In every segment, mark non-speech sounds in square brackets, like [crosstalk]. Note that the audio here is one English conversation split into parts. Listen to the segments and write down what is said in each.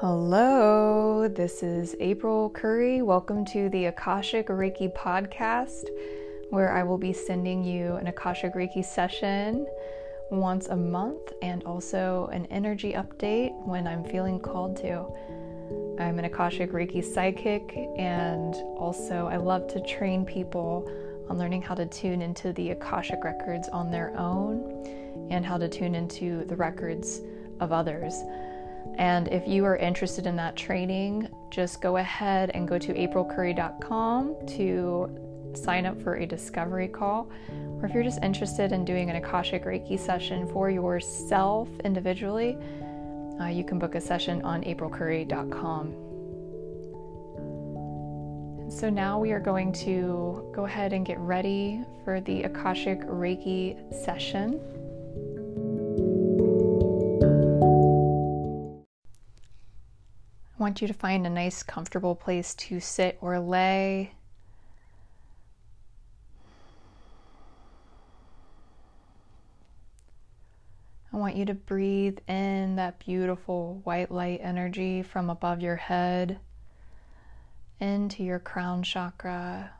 Hello, this is April Curry. Welcome to the Akashic Reiki podcast, where I will be sending you an Akashic Reiki session once a month and also an energy update when I'm feeling called to. I'm an Akashic Reiki psychic, and also I love to train people on learning how to tune into the Akashic records on their own and how to tune into the records of others. And if you are interested in that training, just go ahead and go to aprilcurry.com to sign up for a discovery call. Or if you're just interested in doing an Akashic Reiki session for yourself individually, uh, you can book a session on aprilcurry.com. So now we are going to go ahead and get ready for the Akashic Reiki session. Want you to find a nice, comfortable place to sit or lay. I want you to breathe in that beautiful white light energy from above your head into your crown chakra,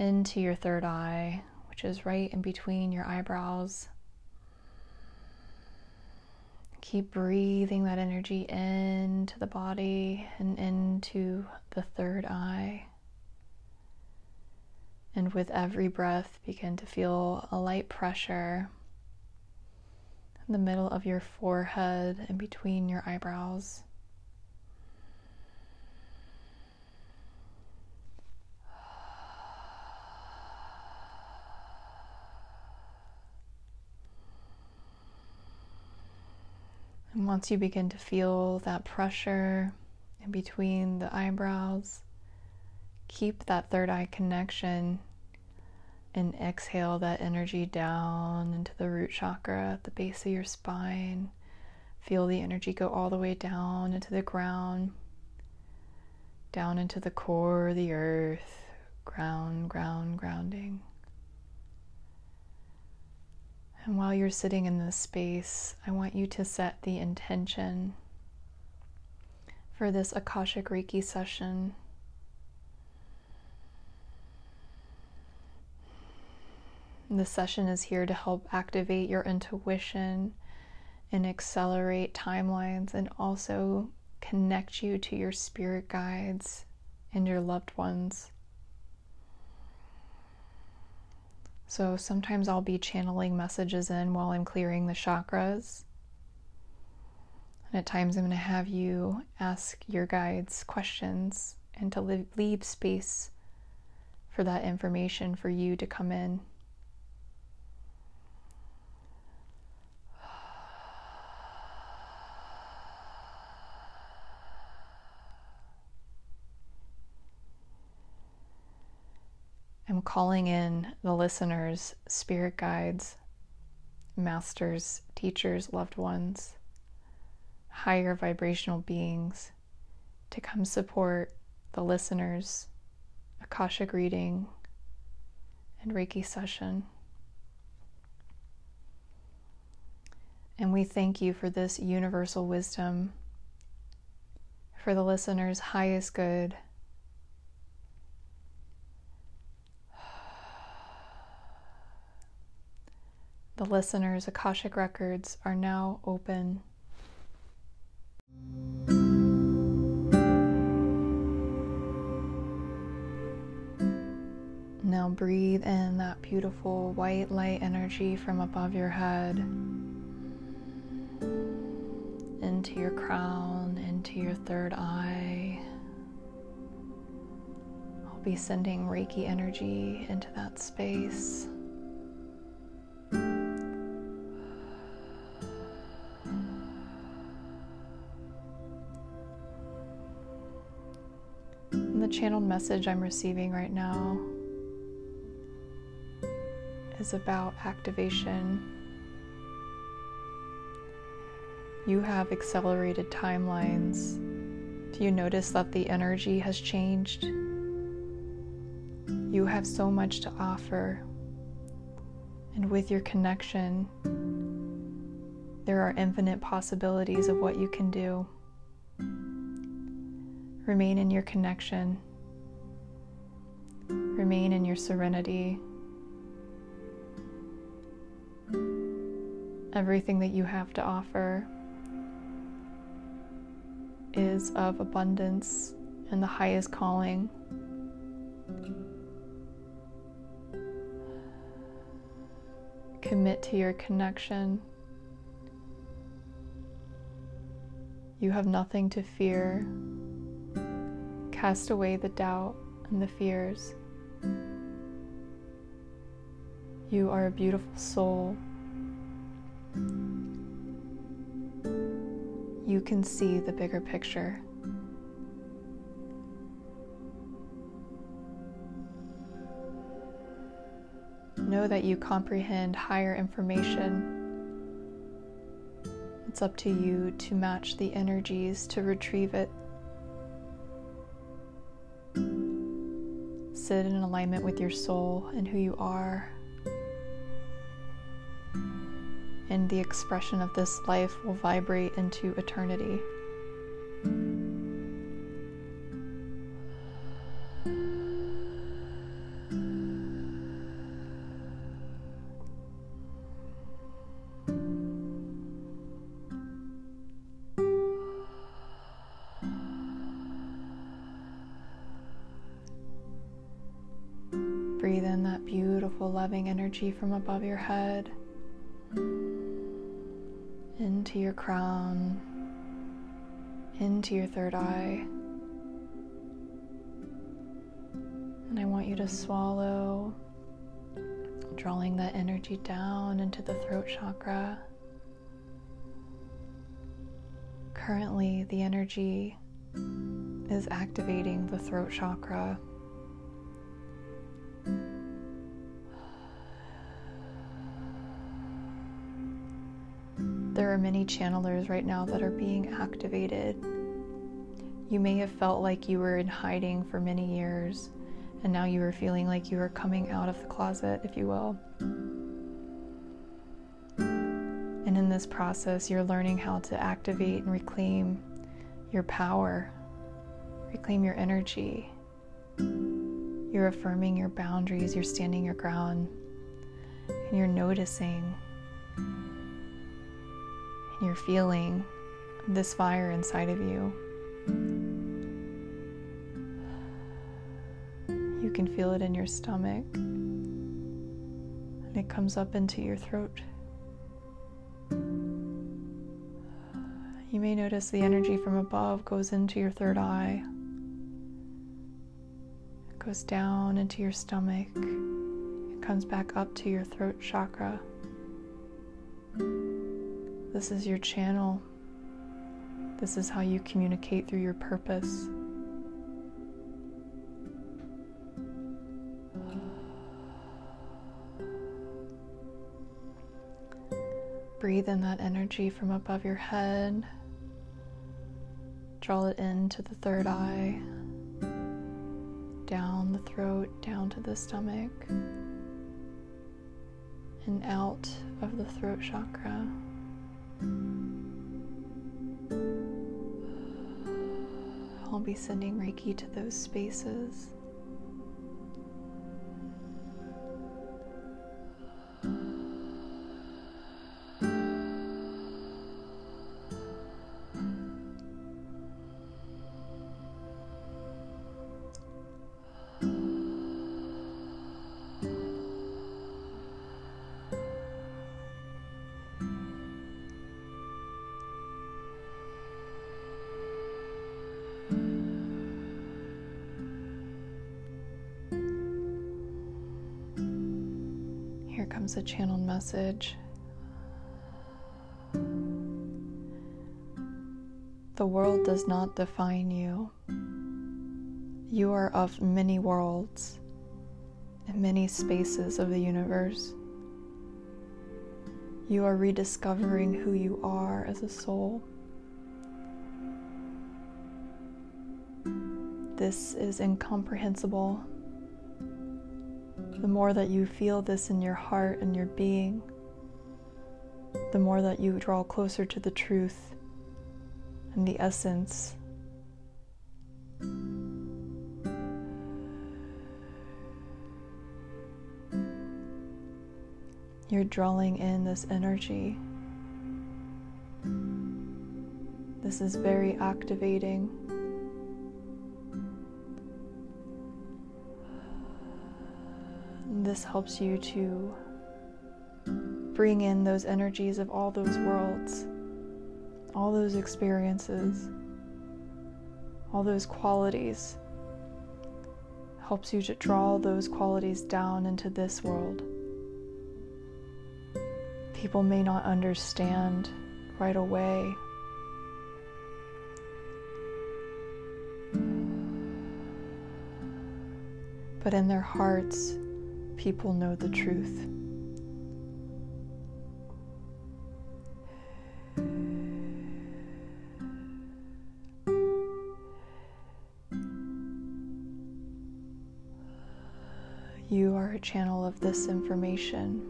into your third eye, which is right in between your eyebrows. Keep breathing that energy into the body and into the third eye. And with every breath, begin to feel a light pressure in the middle of your forehead and between your eyebrows. And once you begin to feel that pressure in between the eyebrows, keep that third eye connection and exhale that energy down into the root chakra at the base of your spine. Feel the energy go all the way down into the ground, down into the core of the earth, ground, ground, grounding. And while you're sitting in this space, I want you to set the intention for this Akashic Reiki session. This session is here to help activate your intuition and accelerate timelines and also connect you to your spirit guides and your loved ones. So sometimes I'll be channeling messages in while I'm clearing the chakras. And at times I'm going to have you ask your guides questions and to leave space for that information for you to come in. Calling in the listeners, spirit guides, masters, teachers, loved ones, higher vibrational beings to come support the listeners, Akashic reading, and Reiki session. And we thank you for this universal wisdom, for the listener's highest good The listener's Akashic records are now open. Now breathe in that beautiful white light energy from above your head into your crown, into your third eye. I'll be sending Reiki energy into that space. Channeled message I'm receiving right now is about activation. You have accelerated timelines. Do you notice that the energy has changed? You have so much to offer. And with your connection, there are infinite possibilities of what you can do. Remain in your connection. Remain in your serenity. Everything that you have to offer is of abundance and the highest calling. Commit to your connection. You have nothing to fear. Cast away the doubt and the fears. You are a beautiful soul. You can see the bigger picture. Know that you comprehend higher information. It's up to you to match the energies to retrieve it. In alignment with your soul and who you are. And the expression of this life will vibrate into eternity. Beautiful, loving energy from above your head into your crown, into your third eye. And I want you to swallow, drawing that energy down into the throat chakra. Currently, the energy is activating the throat chakra. There are many channelers right now that are being activated. You may have felt like you were in hiding for many years, and now you are feeling like you are coming out of the closet, if you will. And in this process, you're learning how to activate and reclaim your power, reclaim your energy. You're affirming your boundaries, you're standing your ground, and you're noticing you're feeling this fire inside of you. You can feel it in your stomach, and it comes up into your throat. You may notice the energy from above goes into your third eye, it goes down into your stomach, it comes back up to your throat chakra. This is your channel. This is how you communicate through your purpose. Breathe in that energy from above your head. Draw it into the third eye, down the throat, down to the stomach, and out of the throat chakra. I'll be sending Reiki to those spaces. Message. The world does not define you. You are of many worlds and many spaces of the universe. You are rediscovering who you are as a soul. This is incomprehensible the more that you feel this in your heart and your being, the more that you draw closer to the truth and the essence. You're drawing in this energy. This is very activating. This helps you to bring in those energies of all those worlds, all those experiences, all those qualities. Helps you to draw those qualities down into this world. People may not understand right away. But in their hearts, people know the truth. You are a channel of this information.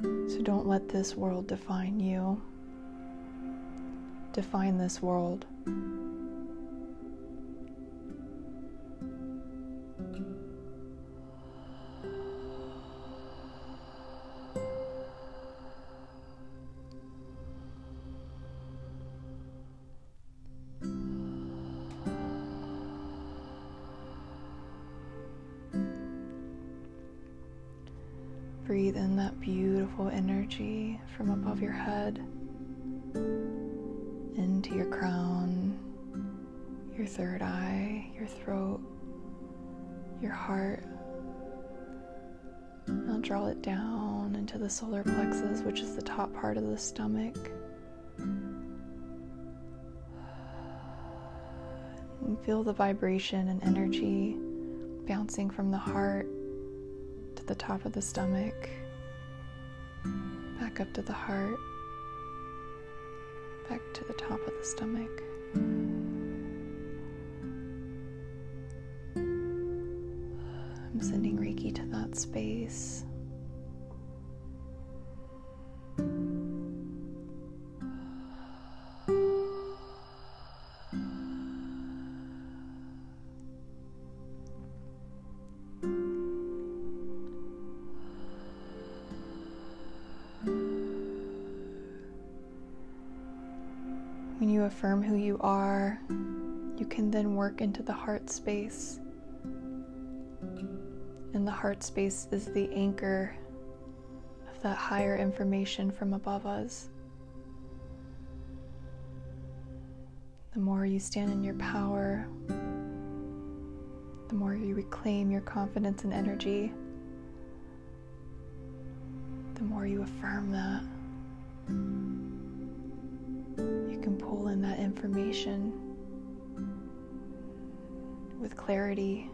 So don't let this world define you. Define this world. Breathe in that beautiful energy from above your head into your crown, your third eye, your throat, your heart. Now draw it down into the solar plexus, which is the top part of the stomach. And feel the vibration and energy bouncing from the heart to the top of the stomach, back up to the heart, back to the top of the stomach. I'm sending Reiki to that space. Affirm who you are, you can then work into the heart space. And the heart space is the anchor of that higher information from above us. The more you stand in your power, the more you reclaim your confidence and energy, the more you affirm that. Information with clarity.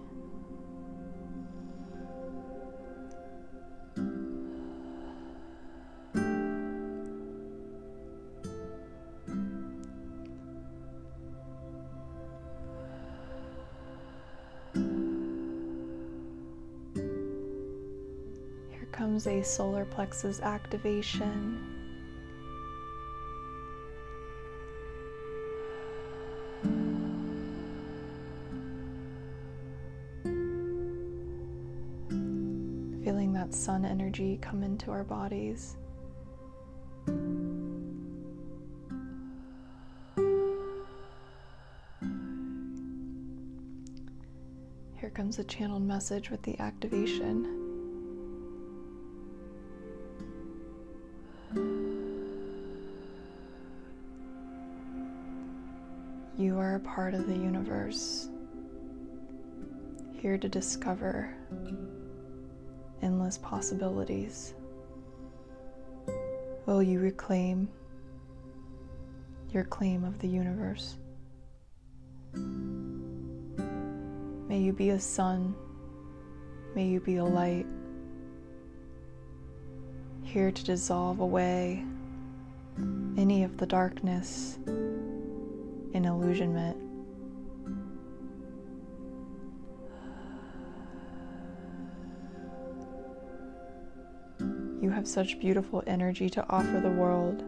Here comes a solar plexus activation. Come into our bodies. Here comes a channeled message with the activation. You are a part of the universe, here to discover endless possibilities. Will you reclaim your claim of the universe? May you be a sun, may you be a light, here to dissolve away any of the darkness and illusionment. You have such beautiful energy to offer the world.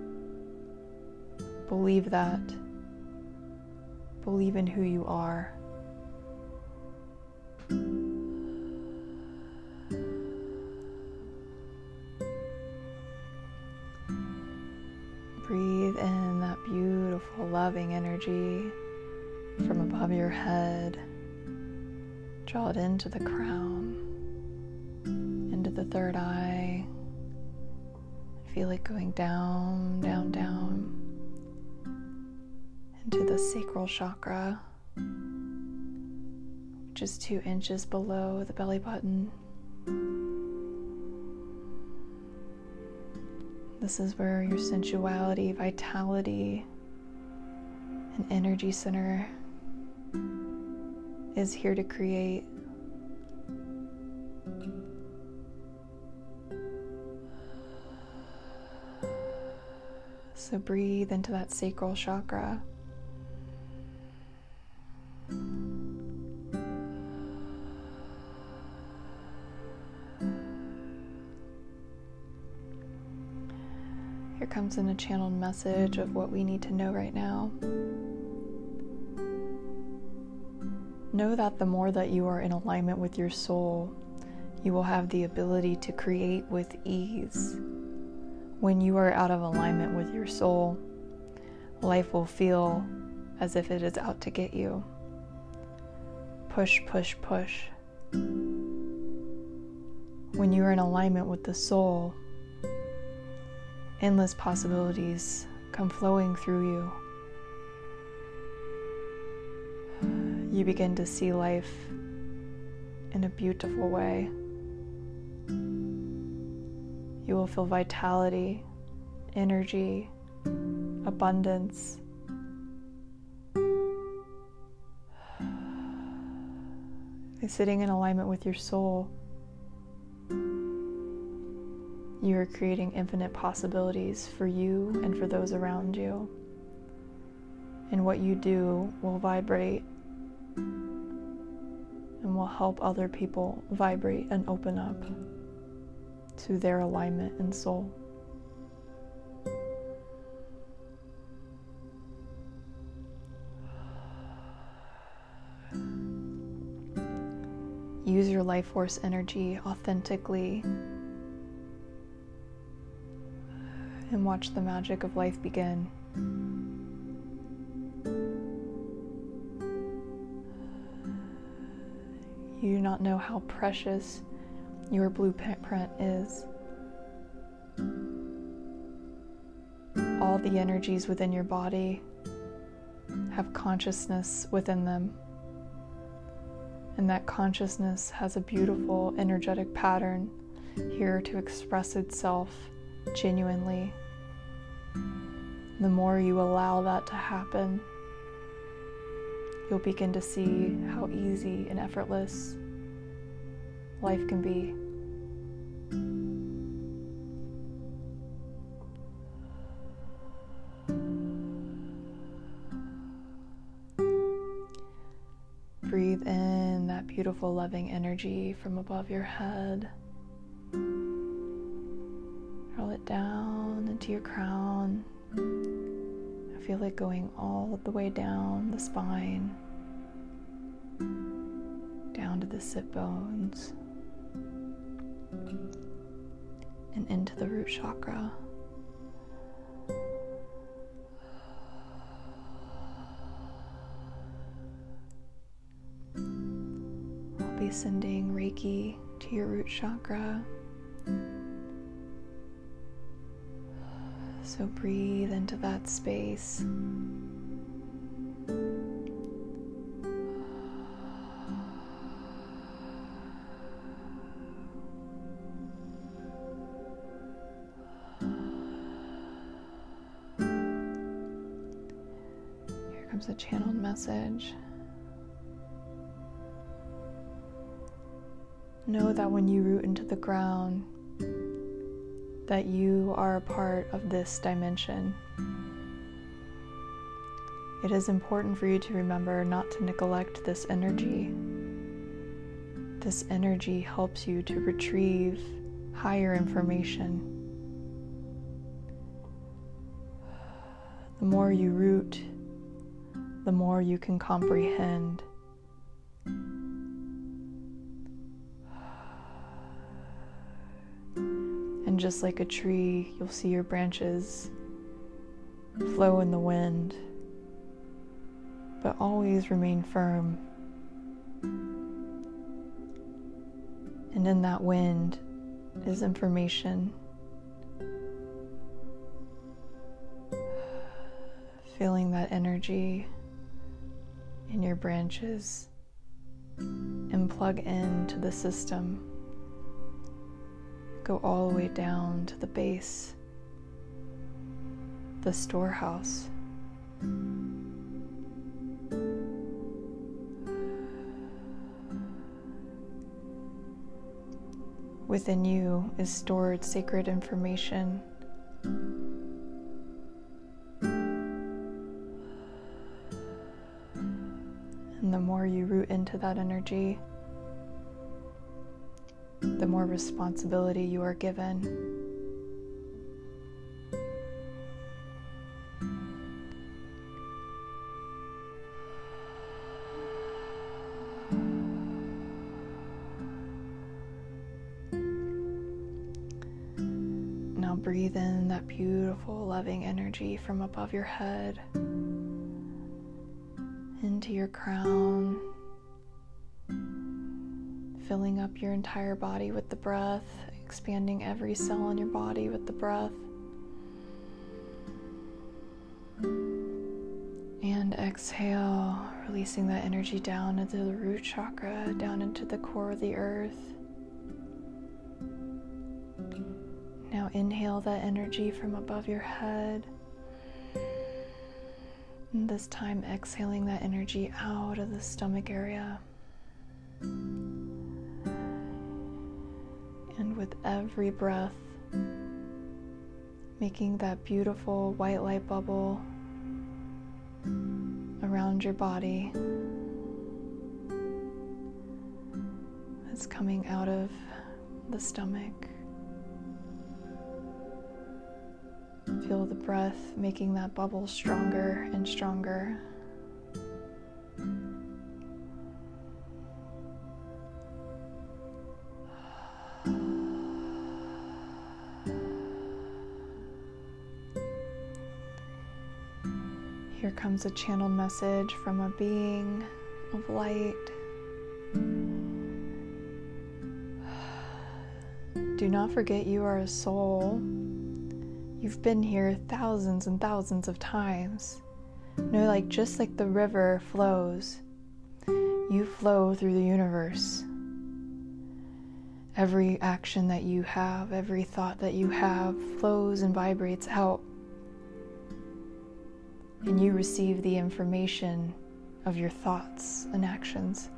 Believe that. Believe in who you are. Breathe in that beautiful, loving energy from above your head. Draw it into the crown, into the third eye. Feel it going down, down, down into the sacral chakra, which is two inches below the belly button. This is where your sensuality, vitality, and energy center is here to create. So breathe into that sacral chakra. Here comes in a channeled message of what we need to know right now. Know that the more that you are in alignment with your soul, you will have the ability to create with ease. When you are out of alignment with your soul, life will feel as if it is out to get you. Push, push, push. When you are in alignment with the soul, endless possibilities come flowing through you. You begin to see life in a beautiful way. You will feel vitality, energy, abundance. [sighs] sitting in alignment with your soul you are creating infinite possibilities for you and for those around you. And what you do will vibrate and will help other people vibrate and open up to their alignment and soul. Use your life force energy authentically and watch the magic of life begin. You do not know how precious your blueprint is. All the energies within your body have consciousness within them. And that consciousness has a beautiful energetic pattern here to express itself genuinely, the more you allow that to happen, you'll begin to see how easy and effortless life can be. Breathe in that beautiful, loving energy from above your head. Roll it down into your crown. I feel it going all the way down the spine, down to the sit bones, and into the root chakra. I'll be sending Reiki to your root chakra. So breathe into that space. Message. Know that when you root into the ground, that you are a part of this dimension. It is important for you to remember not to neglect this energy. This energy helps you to retrieve higher information. The more you root, the more you can comprehend. And just like a tree, you'll see your branches flow in the wind, but always remain firm. And in that wind is information. Feeling that energy in your branches and plug into the system. Go all the way down to the base, the storehouse. Within you is stored sacred information. The more you root into that energy, the more responsibility you are given. Now breathe in that beautiful, loving energy from above your head into your crown, filling up your entire body with the breath, expanding every cell in your body with the breath. And exhale, releasing that energy down into the root chakra, down into the core of the earth. Now inhale that energy from above your head. This time, exhaling that energy out of the stomach area. And with every breath, making that beautiful white light bubble around your body that's coming out of the stomach. Feel the breath making that bubble stronger and stronger. Here comes a channeled message from a being of light. Do not forget you are a soul. You've been here thousands and thousands of times. No, like just like the river flows, you flow through the universe. Every action that you have, every thought that you have flows and vibrates out. And you receive the information of your thoughts and actions.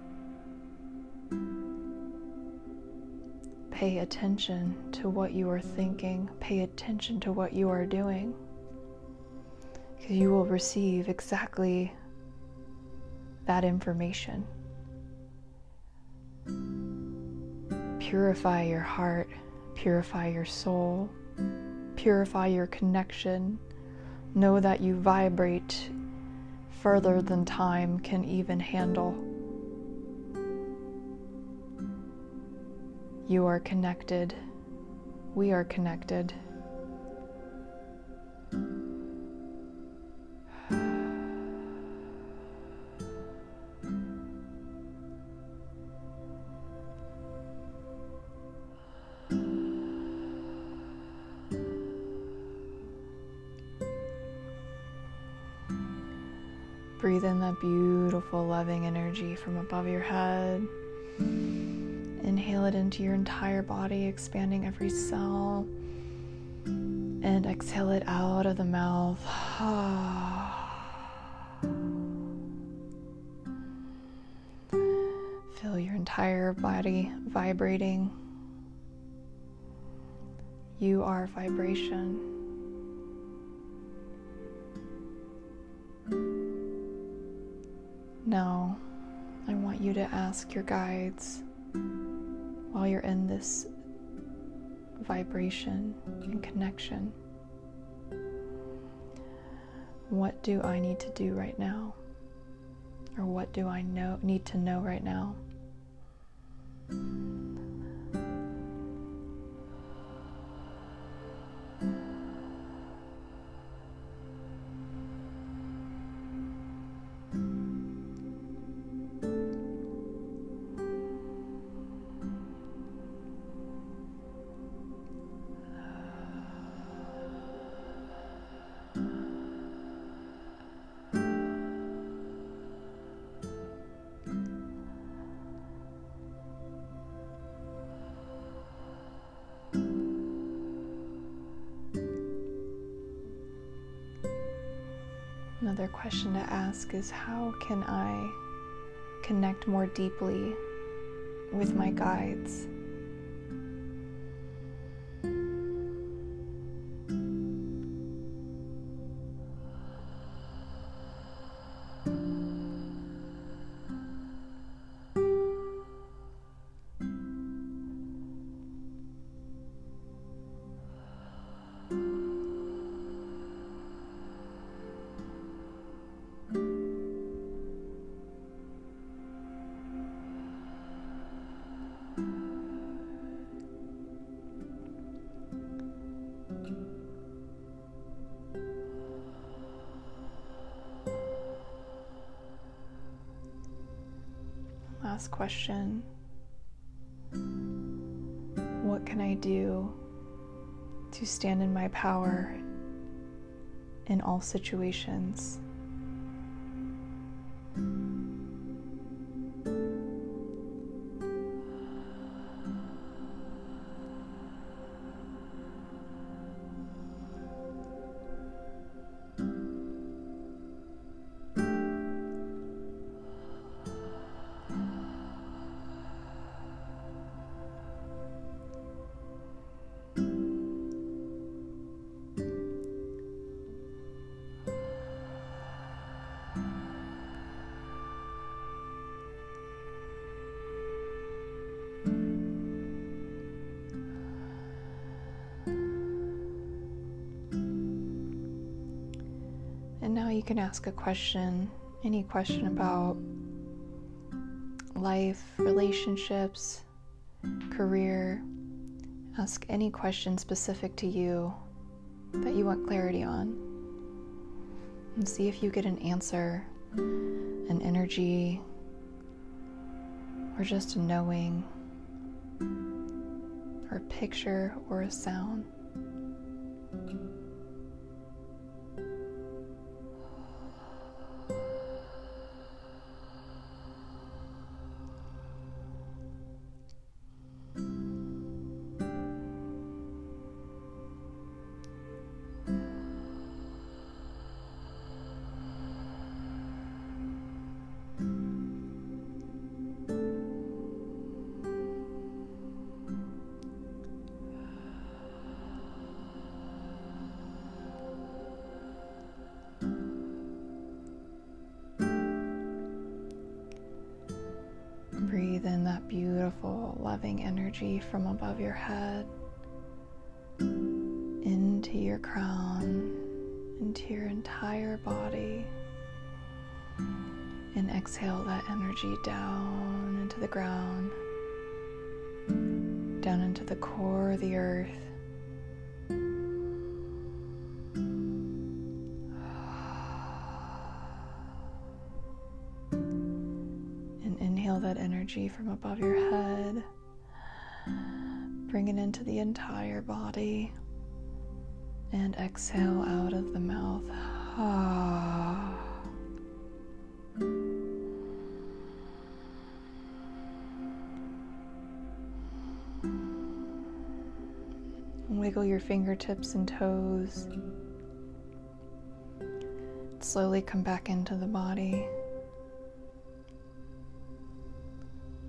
Pay attention to what you are thinking, pay attention to what you are doing, because you will receive exactly that information. Purify your heart, purify your soul, purify your connection. Know that you vibrate further than time can even handle. You are connected. We are connected. Breathe in that beautiful, loving energy from above your head. Inhale it into your entire body, expanding every cell. And exhale it out of the mouth. [sighs] Feel your entire body vibrating. You are vibration. Now, I want you to ask your guides while you're in this vibration and connection. What do I need to do right now? Or what do I know need to know right now? Question to ask is how can I connect more deeply with my mm. guides? Last question What can I do to stand in my power in all situations? You can ask a question, any question about life, relationships, career. Ask any question specific to you that you want clarity on. And see if you get an answer, an energy, or just a knowing, or a picture, or a sound. Energy from above your head into your crown, into your entire body. And exhale that energy down into the ground, down into the core of the earth. And inhale that energy from above your head. Bring it into the entire body. And exhale out of the mouth. [sighs] Wiggle your fingertips and toes. Slowly come back into the body.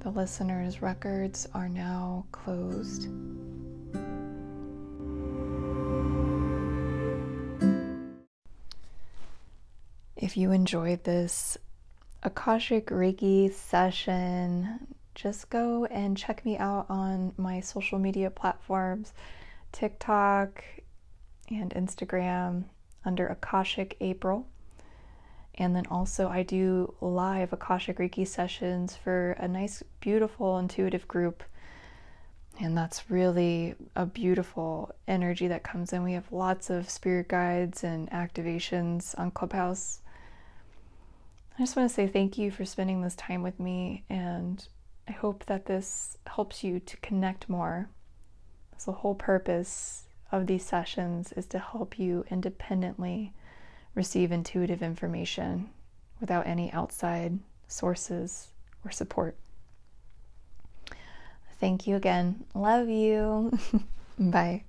The listener's records are now closed. If you enjoyed this Akashic Reiki session, just go and check me out on my social media platforms TikTok and Instagram. under Akashic April. And then also, I do live Akashic Reiki sessions for a nice, beautiful, intuitive group. And that's really a beautiful energy that comes in. We have lots of spirit guides and activations on Clubhouse. I just want to say thank you for spending this time with me, and I hope that this helps you to connect more. So, the whole purpose of these sessions is to help you independently receive intuitive information without any outside sources or support. Thank you again. Love you. [laughs] Bye.